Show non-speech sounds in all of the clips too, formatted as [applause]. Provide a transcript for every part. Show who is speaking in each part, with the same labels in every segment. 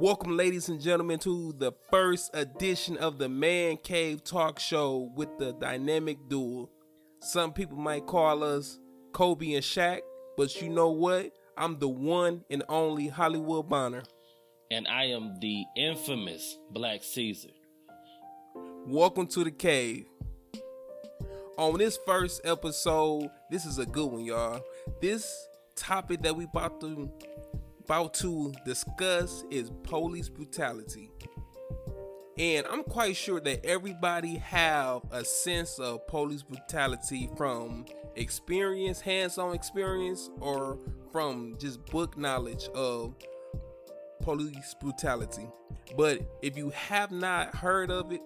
Speaker 1: Welcome, ladies and gentlemen, to the first edition of the Man Cave Talk Show with the dynamic duo. Some people might call us Kobe and Shaq, but you know what? I'm the one and only Hollywood Bonner.
Speaker 2: And I am the infamous Black Caesar.
Speaker 1: Welcome to the cave. On this first episode, this is a good one, y'all. This topic that we about to about to discuss is police brutality. And I'm quite sure that everybody have a sense of police brutality from experience, hands-on experience, or from just book knowledge of police brutality. But if you have not heard of it,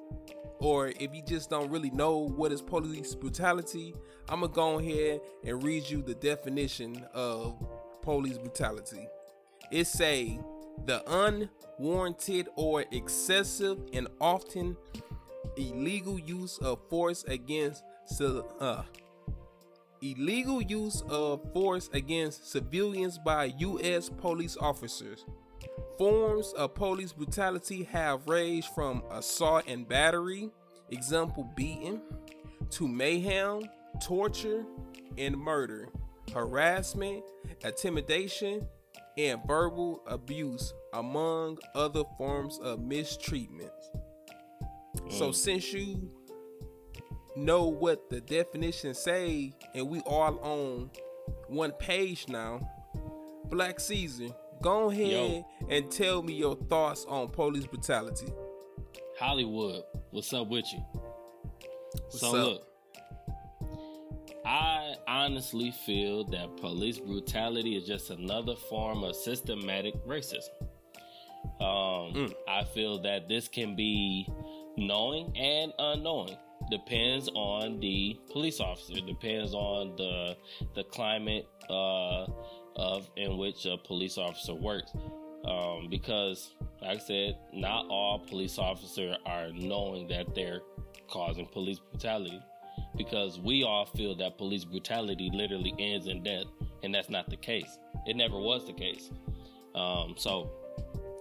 Speaker 1: or if you just don't really know what is police brutality, I'm gonna go ahead and read you the definition of police brutality. It say the unwarranted or excessive and often illegal use of force against uh, illegal use of force against civilians by U.S. police officers. Forms of police brutality have ranged from assault and battery, example beating, to mayhem, torture, and murder, harassment, intimidation, and verbal abuse, among other forms of mistreatment. Mm. So, since you know what the definitions say, and we all on one page now, Black Caesar, go ahead Yo. and tell me your thoughts on police brutality.
Speaker 2: Hollywood, what's up with you?
Speaker 1: What's so up? look,
Speaker 2: I honestly feel that police brutality is just another form of systematic racism. Um, mm. I feel that this can be knowing and unknowing. Depends on the police officer. Depends on the the climate uh, of in which a police officer works. Um, because, like I said, not all police officers are knowing that they're causing police brutality because we all feel that police brutality literally ends in death, and that's not the case. It never was the case. Um, so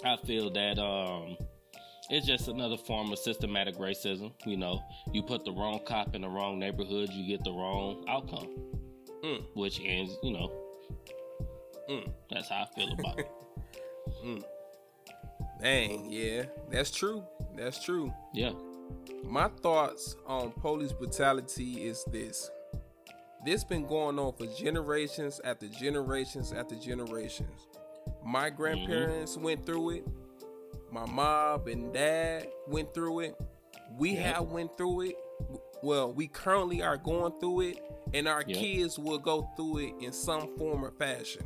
Speaker 2: I feel that um, it's just another form of systematic racism. You know, you put the wrong cop in the wrong neighborhood, you get the wrong outcome, mm. which ends, you know, mm. that's how I feel about it. [laughs]
Speaker 1: mm. Dang, yeah, that's true. That's true.
Speaker 2: Yeah
Speaker 1: my thoughts on police brutality is this. This been going on for generations after generations after generations. My mm-hmm. grandparents mm-hmm. went through it. My mom and dad went through it. We yep. have went through it. Well, we currently are going through it, and our yep. kids will go through it in some form or fashion.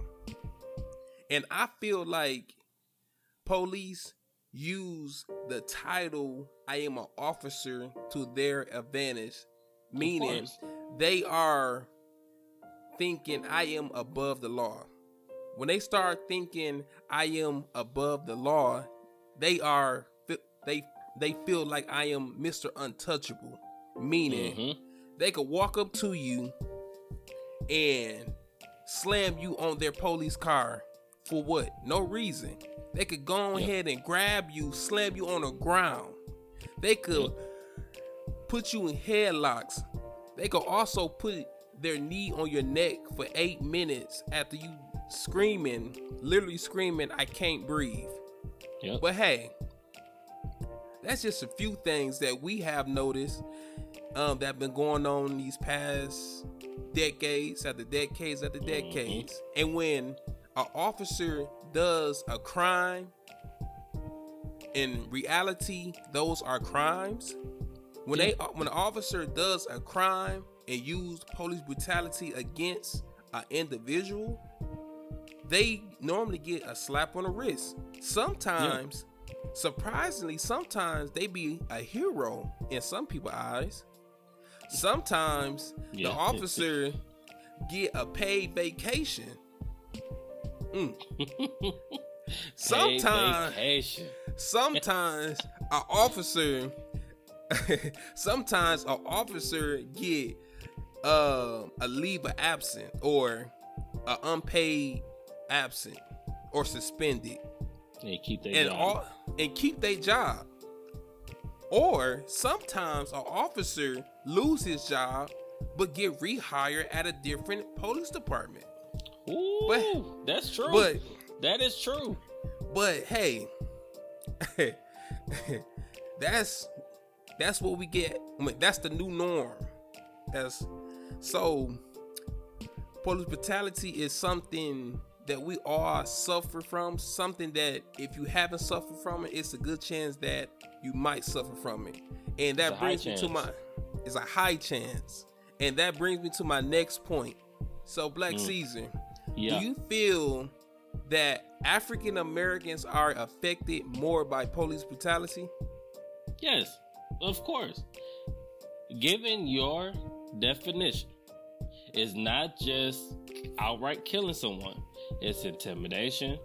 Speaker 1: And I feel like police use the title I am an officer to their advantage, meaning they are thinking I am above the law. When they start thinking I am above the law, they are they they feel like I am Mr. Untouchable, meaning mm-hmm. they could walk up to you and slam you on their police car for what? No reason. They could go ahead and grab you, slam you on the ground. They could put you in headlocks. They could also put their knee on your neck for eight minutes after you screaming, literally screaming, I can't breathe. Yep. But hey, that's just a few things that we have noticed um, that have been going on these past decades after decades after mm-hmm. decades. Mm-hmm. And when an officer does a crime, in reality, those are crimes. When they when an officer does a crime and use police brutality against an individual, they normally get a slap on the wrist. Sometimes, yeah. surprisingly, sometimes they be a hero in some people's eyes. Sometimes yeah. the officer get a paid vacation Mm. [laughs] sometimes, sometimes an officer, [laughs] sometimes an officer get uh, a leave of absent or an unpaid absent or suspended.
Speaker 2: and keep their
Speaker 1: and
Speaker 2: job.
Speaker 1: all and keep their job. Or sometimes an officer lose his job but get rehired at a different police department.
Speaker 2: Ooh,
Speaker 1: but-
Speaker 2: that's true.
Speaker 1: But
Speaker 2: that is true.
Speaker 1: but hey, [laughs] that's that's what we get. I mean, that's the new norm. That's so police brutality is something that we all suffer from. Something that if you haven't suffered from it, it's a good chance that you might suffer from it. And that brings me to my it's a high chance. And that brings me to my next point. So Black
Speaker 2: Mm.
Speaker 1: Caesar,
Speaker 2: Yeah.
Speaker 1: do you feel that African Americans are affected more by police brutality?
Speaker 2: Yes, of course. Given your definition, it's not just outright killing someone. It's intimidation.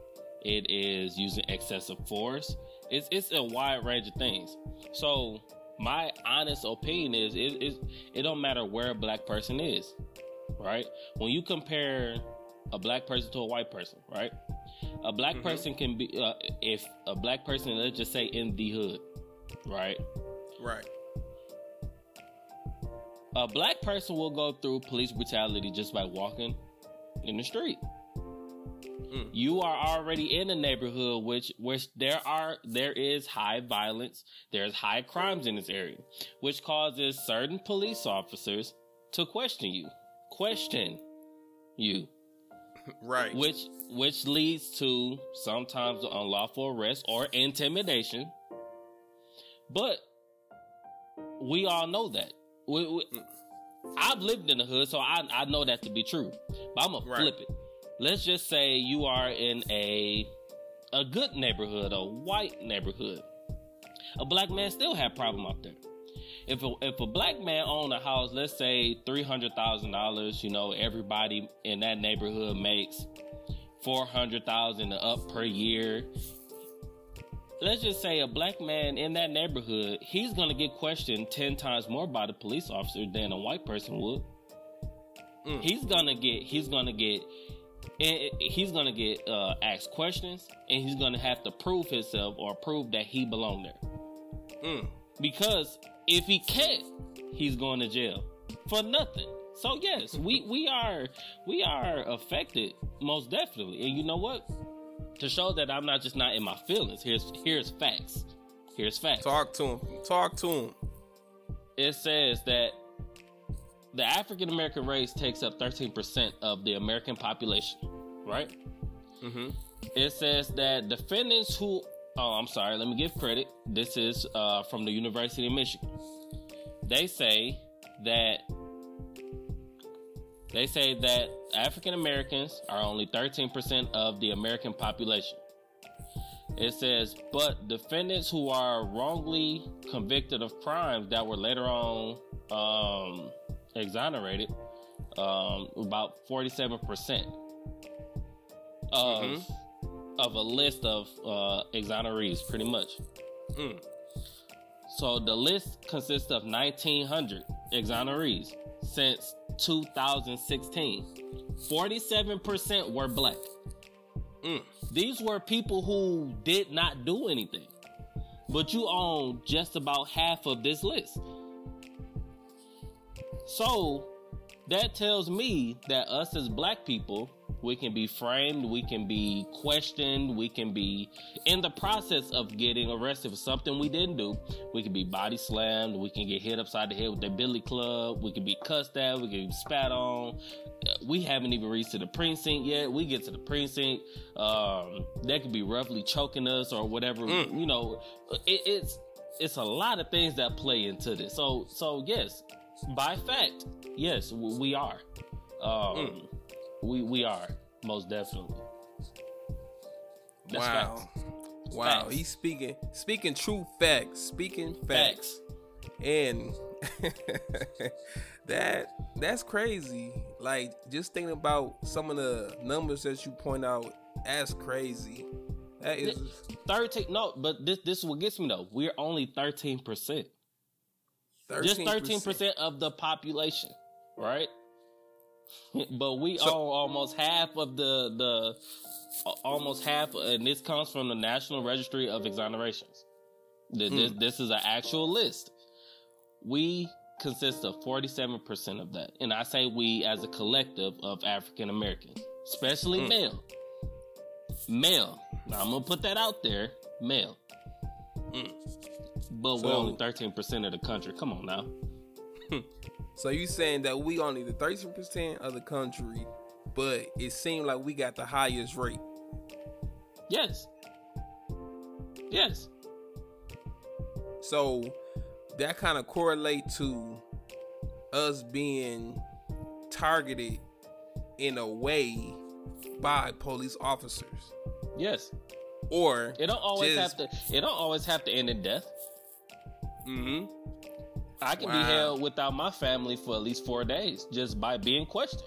Speaker 2: It is using excessive force. It's it's a wide range of things. So my honest opinion is it it, it don't matter where a black person is, right? When you compare a black person to a white person, right? A black
Speaker 1: Mhm.
Speaker 2: person can be uh, if a black person let's just say in the hood, right?
Speaker 1: Right.
Speaker 2: A black person will go through police brutality just by walking in the street.
Speaker 1: Mm.
Speaker 2: You are already in a neighborhood which which there are there is high violence, there's high crimes in this area, which causes certain police officers to question you. Question you.
Speaker 1: Right.
Speaker 2: Which which leads to sometimes unlawful arrest or intimidation. But we all know that. We, we, I've lived in the hood, so I I know that to be true. But I'm gonna
Speaker 1: Right.
Speaker 2: flip it. Let's just say you are in a a good neighborhood, a white neighborhood. A black man still have problem out there. If a, if a black man own a house, let's say three hundred thousand dollars, you know, everybody in that neighborhood makes four hundred thousand up per year. Let's just say a black man in that neighborhood, he's gonna get questioned ten times more by the police officer than a white person would.
Speaker 1: Mm.
Speaker 2: He's gonna get, he's gonna get, he's gonna get uh, asked questions, and he's gonna have to prove himself or prove that he belonged there.
Speaker 1: Mm.
Speaker 2: Because if he can't, he's going to jail for nothing. So yes, we we are we are affected most definitely. And you know what? To show that I'm not just not in my feelings, here's here's facts. Here's facts.
Speaker 1: Talk to him. Talk to him.
Speaker 2: It says that the African American race takes up 13% of the American population, right?
Speaker 1: Mm-hmm.
Speaker 2: It says that defendants who oh I'm sorry, let me give credit. This is uh, from the University of Michigan. They say that they say that African Americans are only 13% of the American population. It says, but defendants who are wrongly convicted of crimes that were later on um, exonerated, um, about 47% of
Speaker 1: Mhm.
Speaker 2: Of a list of uh, exonerees, pretty much.
Speaker 1: Mm.
Speaker 2: So the list consists of 1,900 exonerees since 2016. 47% were black.
Speaker 1: Mm.
Speaker 2: These were people who did not do anything. But you own just about half of this list. So that tells me that us as black people, we can be framed, we can be questioned, we can be in the process of getting arrested for something we didn't do. We can be body slammed, we can get hit upside the head with the billy club, we can be cussed at, we can be spat on. We haven't even reached to the precinct yet. We get to the precinct, um, they could be roughly choking us or whatever.
Speaker 1: Mm.
Speaker 2: You know, it, it's it's a lot of things that play into this. So so yes, by fact, yes, we are. Um, We we are most definitely. That's
Speaker 1: wow.
Speaker 2: facts.
Speaker 1: Wow.
Speaker 2: Facts.
Speaker 1: He's speaking speaking true facts. Speaking facts.
Speaker 2: Facts.
Speaker 1: And [laughs] that that's crazy. Like just thinking about some of the numbers that you point out, that's crazy. That is
Speaker 2: Thirteen. No, but this this is what gets me though. We're only thirteen percent.
Speaker 1: 13%.
Speaker 2: Just thirteen percent of the population, right? [laughs] but we so, own almost half of the the almost half, and this comes from the National Registry of Exonerations. This, mm. this, this is an actual list. We consist of 47% of that. And I say we as a collective of African Americans, especially mm. male. Male. Now, I'm going to put that out there. Male. Mm. But so, we're only 13% of the country. Come on now. [laughs]
Speaker 1: so you saying that we only the 13% of the country, but it seemed like we got the highest rate.
Speaker 2: Yes. Yes.
Speaker 1: So that kind of correlate to us being targeted in a way by police officers.
Speaker 2: Yes.
Speaker 1: Or
Speaker 2: it don't always just, have to it don't always have to end in death.
Speaker 1: Mm-hmm.
Speaker 2: I can wow. be held without my family for at least four days just by being questioned.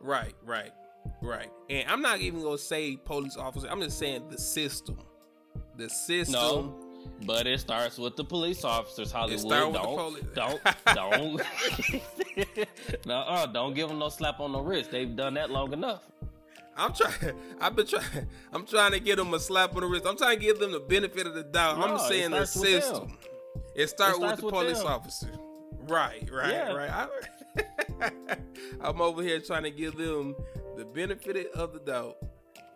Speaker 1: Right, right, right. And I'm not even gonna say police officer. I'm just saying the system. The system. No
Speaker 2: but it starts with the police officers. Hollywood, don't, don't, [laughs] don't, [laughs] no, uh, don't give them no slap on the wrist. They've done that long enough.
Speaker 1: I'm trying. [laughs] I've been trying. I'm trying to get them a slap on the wrist. I'm trying to give them the benefit of the doubt. No, I'm saying the system. It, start it with the with police them. officer. Right, right, yeah. right. I, [laughs] I'm over here trying to give them the benefit of the doubt.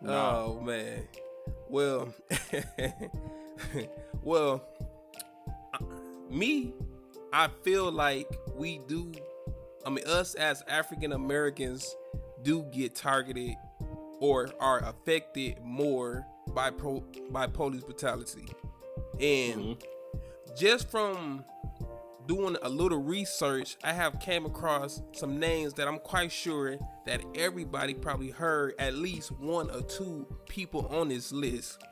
Speaker 1: No. Oh man. Well, [laughs] well, me, I feel like we do. I mean, us as African Americans do get targeted or are affected more by pro, by police brutality, and mm-hmm. Just from doing a little research, I have came across some names that I'm quite sure that everybody probably heard at least one or two people on this list.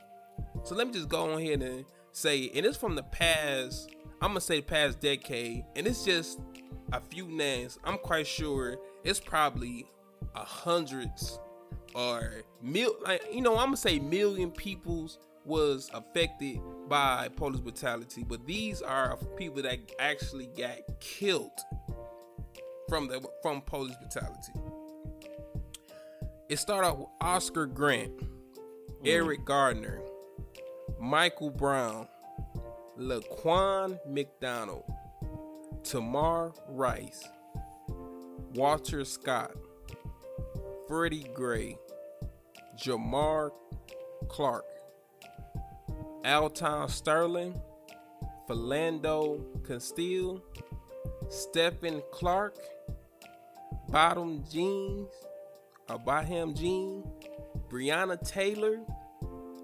Speaker 1: So let me just go on here and say, and it's from the past, I'm gonna say past decade, and it's just a few names. I'm quite sure it's probably a hundreds or mil like you know, I'm gonna say million people's was affected by police brutality, but these are people that actually got killed from the from police brutality. It started out with Oscar Grant, mm. Eric Gardner, Michael Brown, Laquan McDonald, Tamir Rice, Walter Scott, Freddie Gray, Jamar Clark, Alton Sterling, Philando Castile, Stephon Clark, Botham Jeans, Abaham Jean, Breonna Taylor,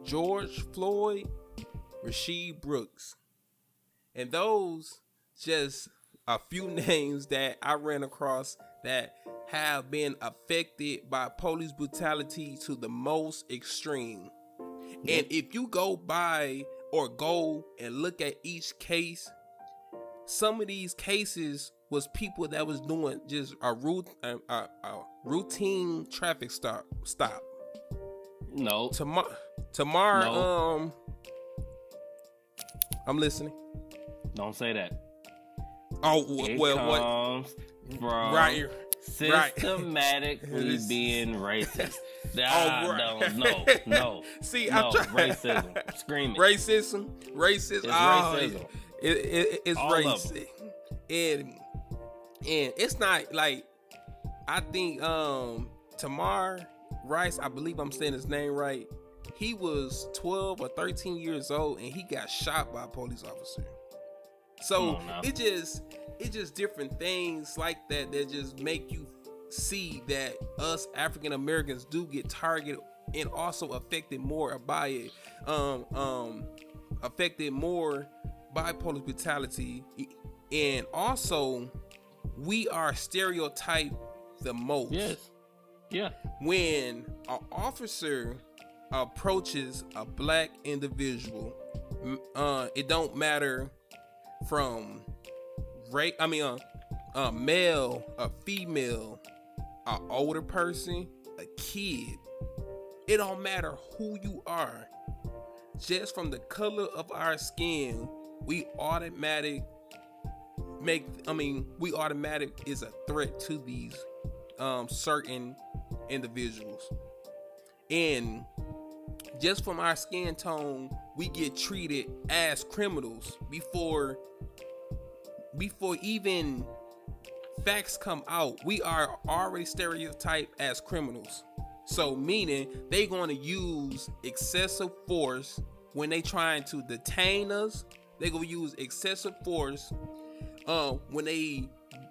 Speaker 1: George Floyd, Rayshard Brooks. And those just a few [laughs] names that I ran across that have been affected by police brutality to the most extreme. And if you go by or go and look at each case, some of these cases was people that was doing just a, root, a, a, a routine traffic stop. Stop.
Speaker 2: No.
Speaker 1: Tomorrow. Tomorrow, no. um, I'm listening.
Speaker 2: Don't say that.
Speaker 1: Oh it well,
Speaker 2: what? From right, systematically right. being racist. [laughs] Nah, oh, right. no, no, [laughs] no.
Speaker 1: See,
Speaker 2: no,
Speaker 1: I'm trying.
Speaker 2: Racism, [laughs] screaming.
Speaker 1: Racism, racism. It's oh, racism. It, it, it's
Speaker 2: All
Speaker 1: racist, and and it's not like I think um Tamar Rice. I believe I'm saying his name right he was 12 or 13 years old and he got shot by a police officer. So it just it just different things like that that just make you see that us African Americans do get targeted and also affected more by it. Um um affected more by police brutality and also we are stereotyped the most.
Speaker 2: Yes. Yeah.
Speaker 1: When an officer approaches a black individual, uh, it don't matter from race. I mean, uh, a male, a female, an older person, a kid. It don't matter who you are. Just from the color of our skin, we automatic make. I mean, we automatic is a threat to these um, certain individuals. And just from our skin tone, we get treated as criminals before before even facts come out. We are already stereotyped as criminals. So meaning they going to use excessive force when they trying to detain us. They gonna use excessive force uh, when they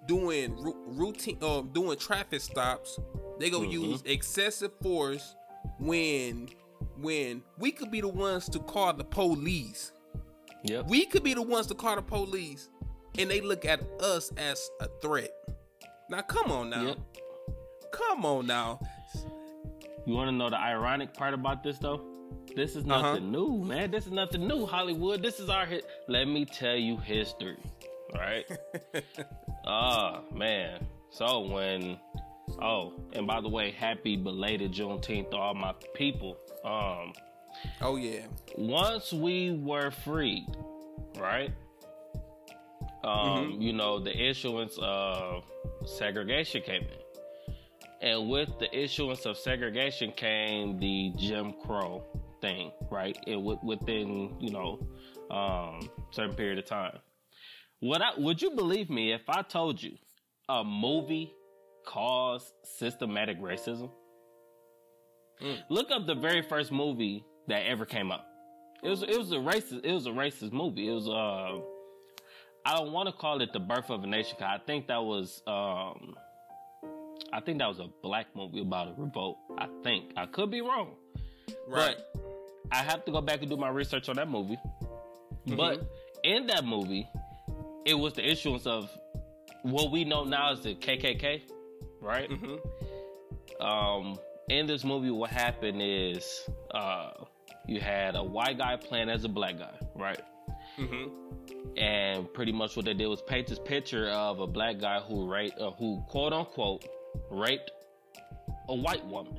Speaker 1: doing routine uh, doing traffic stops. They gonna mm-hmm. use excessive force when when we could be the ones to call the police. Yep. We could be the ones to call the police and they look at us as a threat. Now come on now. Yep. Come on now.
Speaker 2: You want to know the ironic part about this though? This is uh-huh. nothing uh-huh. new, man. This is nothing new, Hollywood. This is our hit. Let me tell you history. Right? [laughs] Ah, oh, man. So when oh, and by the way, happy belated Juneteenth to all my people. Um
Speaker 1: Oh yeah.
Speaker 2: Once we were freed, right? Um, mm-hmm. you know, the issuance of segregation came in. And with the issuance of segregation came the Jim Crow thing, right? It within, you know, um, certain period of time. Would I, would you believe me if I told you a movie caused systematic racism? Mm. Look up the very first movie that ever came up. It was it was a racist it was a racist movie. It was uh I don't want to call it the birth of a nation. Cause I think that was um I think that was a black movie about a revolt. I think I could be wrong, right? But I have to go back and do my research on that movie. Mm-hmm. But in that movie, it was the issuance of what we know now as the KKK, right? Mm-hmm. Um, in this movie, what happened is uh, you had a white guy playing as a black guy, right? Mm-hmm. And pretty much what they did was paint this picture of a black guy who raped, uh, who quote unquote raped a white woman.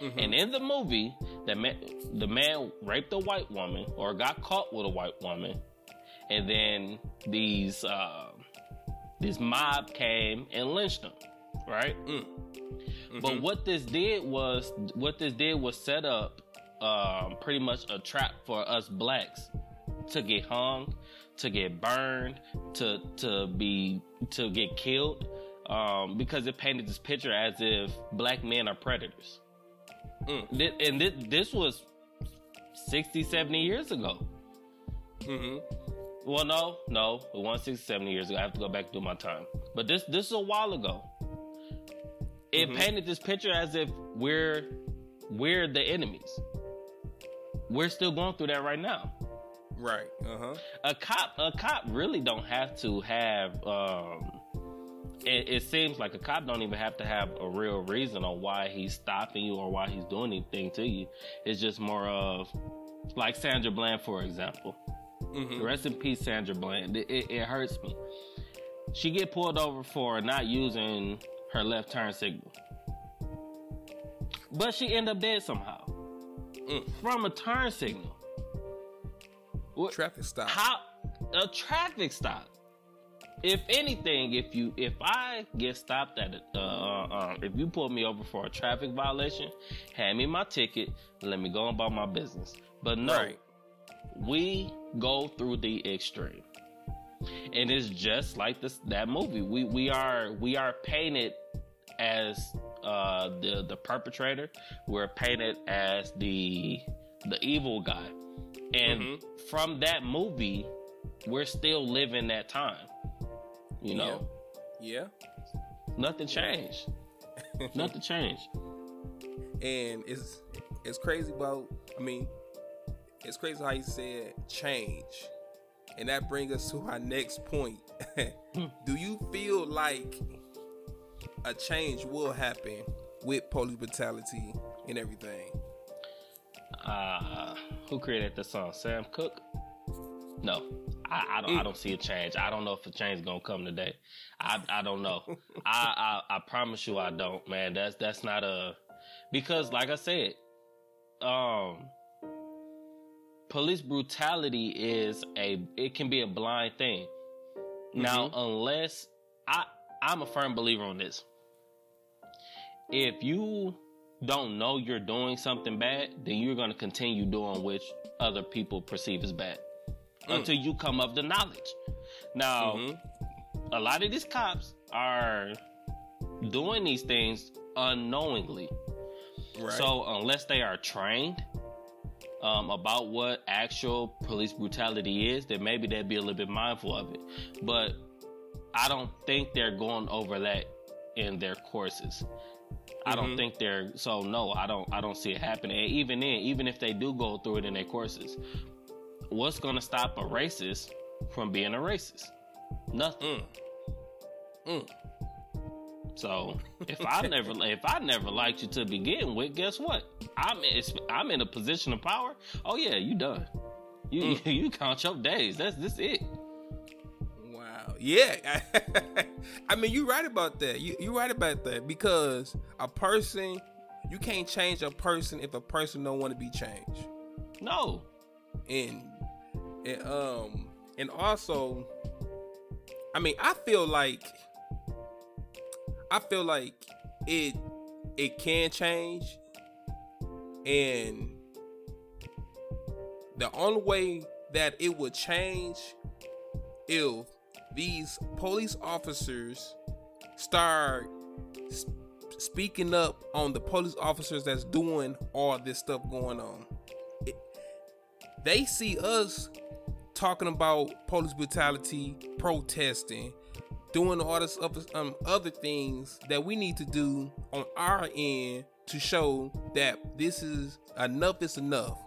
Speaker 2: Mm-hmm. And in the movie, the man, the man raped a white woman or got caught with a white woman, and then these uh, this mob came and lynched him, right? Mm. Mm-hmm. But what this did was what this did was set up um, pretty much a trap for us blacks to get hung, to get burned, to to be to get killed, um, because it painted this picture as if black men are predators. Mm. And this, this was 60, 70 years ago. Mm-hmm. Well, no, no, it wasn't 60, 70 years ago. I have to go back and do my time. But this this is a while ago. It mm-hmm. painted this picture as if we're we're the enemies. We're still going through that right now.
Speaker 1: Right. Uh huh.
Speaker 2: A cop, a cop really don't have to have um, it, it, seems like a cop don't even have to have a real reason on why he's stopping you or why he's doing anything to you. It's just more of like Sandra Bland, for example. Mm-hmm. Rest in peace, Sandra Bland. It, it, it, hurts me. She get pulled over for not using her left turn signal, but she end up dead somehow mm. from a turn signal.
Speaker 1: What, traffic stop.
Speaker 2: How a traffic stop if anything, if you if I get stopped at it, uh, uh, um, if you pull me over for a traffic violation, hand me my ticket, let me go about my business. But no, right. we go through the extreme, and it's just like this that movie. We we are we are painted as uh, the the perpetrator. We're painted as the the evil guy, and mm-hmm. from that movie, we're still living that time. You know?
Speaker 1: Yeah.
Speaker 2: Nothing changed. [laughs] Nothing changed.
Speaker 1: And it's it's crazy about I mean, it's crazy how you said change. And that brings us to our next point. [laughs] Hmm. Do you feel like a change will happen with police brutality and everything?
Speaker 2: Uh, who created the song? Sam Cooke? No. I, I don't. Mm. I don't see a change. I don't know if a change is gonna come today. I I don't know. [laughs] I, I I promise you I don't, man. That's that's not a because like I said, um, police brutality is a it can be a blind thing. Mm-hmm. Now, unless I I'm a firm believer on this. if you don't know you're doing something bad, then you're going to continue doing which other people perceive as bad mm. until you come up the knowledge. Now, mm-hmm. a lot of these cops are doing these things unknowingly. Right. So unless they are trained um, about what actual police brutality is, then maybe they'd be a little bit mindful of it. But I don't think they're going over that in their courses. I don't mm-hmm. think they're so no, I don't I don't see it happening. And even then, even if they do go through it in their courses, what's gonna stop a racist from being a racist? Nothing. Mm. Mm. So if I never [laughs] if I never liked you to begin with, guess what? I'm I'm in a position of power. Oh yeah, you done. You mm. [laughs] you count your days. That's this it.
Speaker 1: Yeah. [laughs] I mean, you're right about that. You you're right about that because a person you can't change a person if a person don't want to be changed.
Speaker 2: No.
Speaker 1: And and um and also I mean, I feel like I feel like it it can change and the only way that it would change if these police officers start sp- speaking up on the police officers that's doing all this stuff going on. It, they see us talking about police brutality, protesting, doing all this other, um, other things that we need to do on our end to show that this is enough is enough.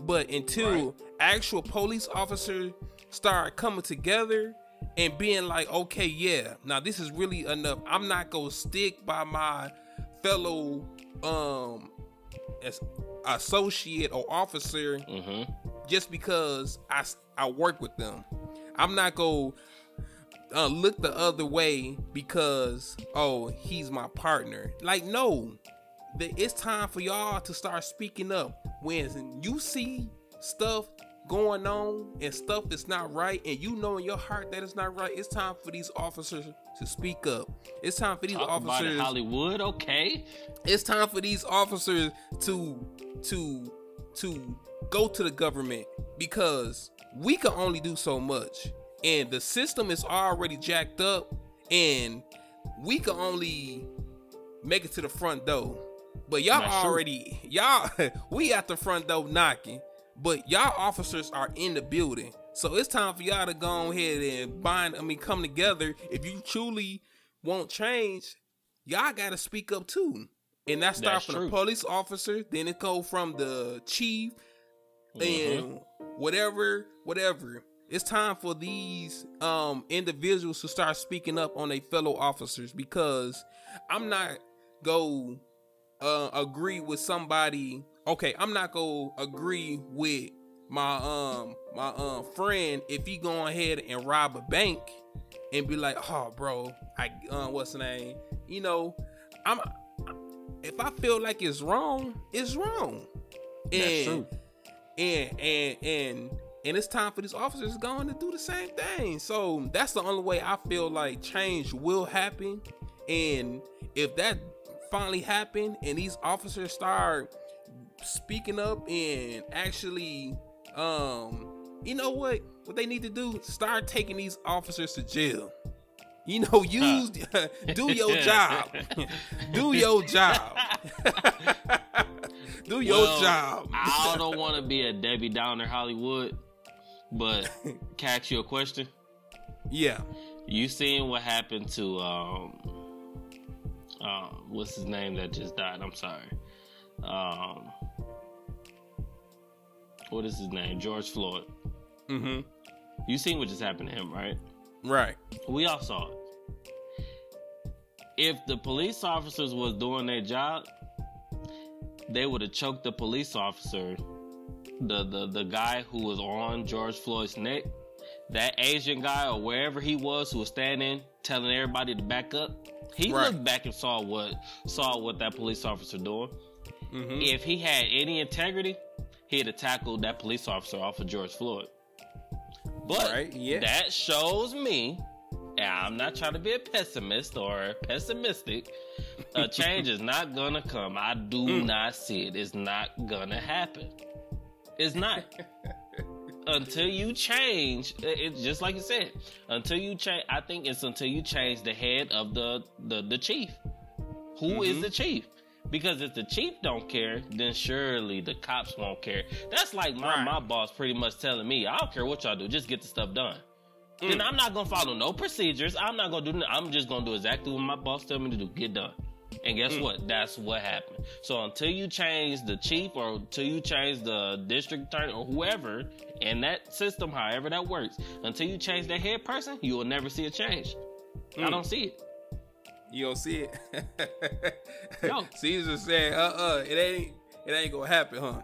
Speaker 1: But until right. actual police officers start coming together and being like, okay, yeah, now this is really enough. I'm not gonna stick by my fellow um as associate or officer mm-hmm. just because I I work with them. I'm not gonna uh, look the other way because oh he's my partner. Like no, it's time for y'all to start speaking up when you see stuff going on and stuff that's not right and you know in your heart that it's not right it's time for these officers to speak up. It's time for these Talk officers
Speaker 2: hollywood okay.
Speaker 1: It's time for these officers to to to go to the government because we can only do so much and the system is already jacked up and we can only make it to the front door. But y'all already y'all [laughs] we at the front door knocking but y'all officers are in the building so it's time for y'all to go ahead and bind i mean come together if you truly want change y'all gotta speak up too and that starts from true. the police officer then it go from the chief mm-hmm. and whatever whatever it's time for these um individuals to start speaking up on their fellow officers because I'm not go uh agree with somebody okay i'm not gonna agree with my um my um friend if he go ahead and rob a bank and be like oh bro i uh, what's the name? You know i'm if i feel like it's wrong it's wrong. And and and and and it's time for these officers going to do the same thing. So that's the only way i feel like change will happen. And if that finally happen and these officers start speaking up and actually um you know what? What they need to do start taking these officers to jail. You know [laughs] use [laughs] do your job. [laughs] Do your job. Do your well, job.
Speaker 2: I don't want to be a debbie downer hollywood but catch you a question?
Speaker 1: Yeah.
Speaker 2: You seen what happened to um um, what's his name that just died? I'm sorry. Um, what is his name? George Floyd. Mm-hmm. You seen what just happened to him, right?
Speaker 1: Right.
Speaker 2: We all saw it. If the police officers was doing their job, they would have choked the police officer, the, the the guy who was on George Floyd's neck, that Asian guy or wherever he was who was standing telling everybody to back up he right. looked back and saw what saw what that police officer doing. Mm-hmm. If he had any integrity, he'd have tackled that police officer off of George Floyd. But right, yeah. that shows me, and I'm not trying to be a pessimist or pessimistic, a [laughs] change is not gonna come. I do mm. not see it. It's not gonna happen. It's not. [laughs] until you change, it's just like you said. Until you change, I think it's until you change the head of the the, the chief. Who mm-hmm. is the chief? Because if the chief don't care, then surely the cops won't care. That's like my, right. my boss pretty much telling me, I don't care what y'all do, just get the stuff done. Mm. Then I'm not gonna follow no procedures. I'm not gonna do. I'm just gonna do exactly what my boss tell me to do. Get done. And guess mm. what? That's what happened. So until you change the chief or until you change the district attorney or whoever in that system, however that works, until you change that head person, you will never see a change. Mm. I don't see it.
Speaker 1: You don't see it. [laughs] no. Caesar said, "Uh, uh, it ain't, it ain't gonna happen, huh?"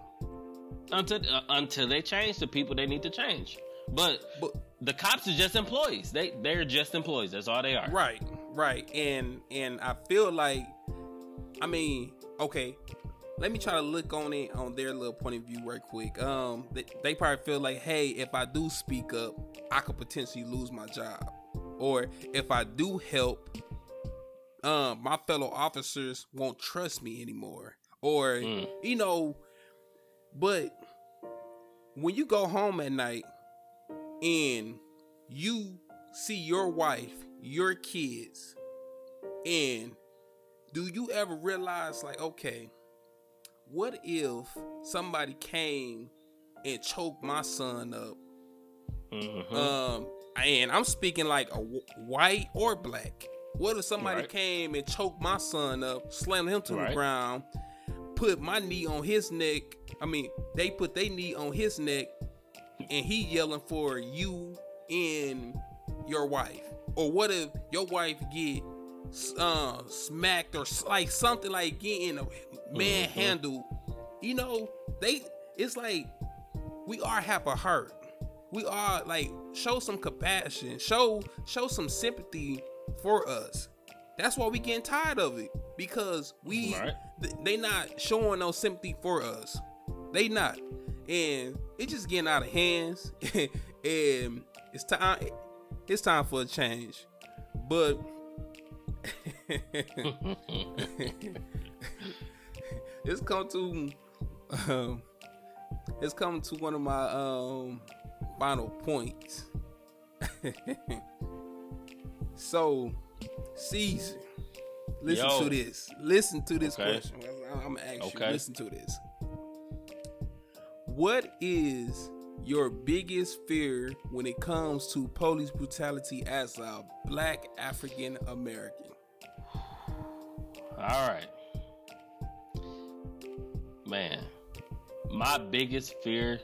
Speaker 2: Until uh, until they change the people they need to change. But, but the cops are just employees. They they're just employees. That's all they are.
Speaker 1: Right, right. And and I feel like, I mean, okay. Let me try to look on it on their little point of view right quick. Um, they, they probably feel like, hey, if I do speak up, I could potentially lose my job, or if I do help, um, my fellow officers won't trust me anymore, or mm. you know, but when you go home at night and you see your wife, your kids, and do you ever realize, like, okay, what if somebody came and choked my son up? Mm-hmm. Um, and I'm speaking like a w- white or black. What if somebody right. came and choked my son up, slammed him to right. the ground, put my knee on his neck? I mean, they put their knee on his neck and he yelling for you and your wife? Or what if your wife get uh, smacked or like something like getting manhandled? Mm-hmm. You know, they it's like we are have a heart. We are like show some compassion, show show some sympathy for us. That's why we getting tired of it because we right. th- they not showing no sympathy for us. They not and it's just getting out of hands [laughs] and it's time it's time for a change but [laughs] it's come to um, it's come to one of my um, final points [laughs] so caesar listen Yo. to this listen to this okay. question i'm gonna ask okay. you listen to this what is your biggest fear when it comes to police brutality as a black African American?
Speaker 2: All right. Man, my biggest fear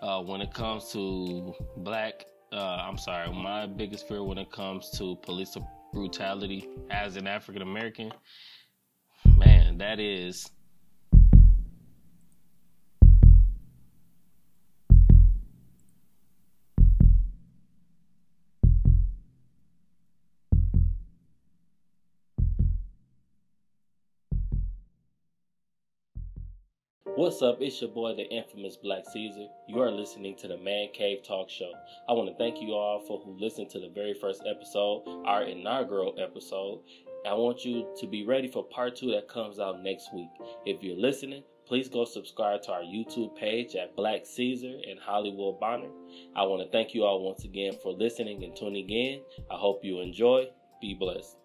Speaker 2: uh, when it comes to black, uh, I'm sorry, my biggest fear when it comes to police brutality as an African American, man, that is What's up? It's your boy, the infamous Black Caesar. You are listening to the Man Cave Talk Show. I want to thank you all for who listened to the very first episode, our inaugural episode. I want you to be ready for part two that comes out next week. If you're listening, please go subscribe to our YouTube page at Black Caesar and Hollywood Bonner. I want to thank you all once again for listening and tuning in. I hope you enjoy. Be blessed.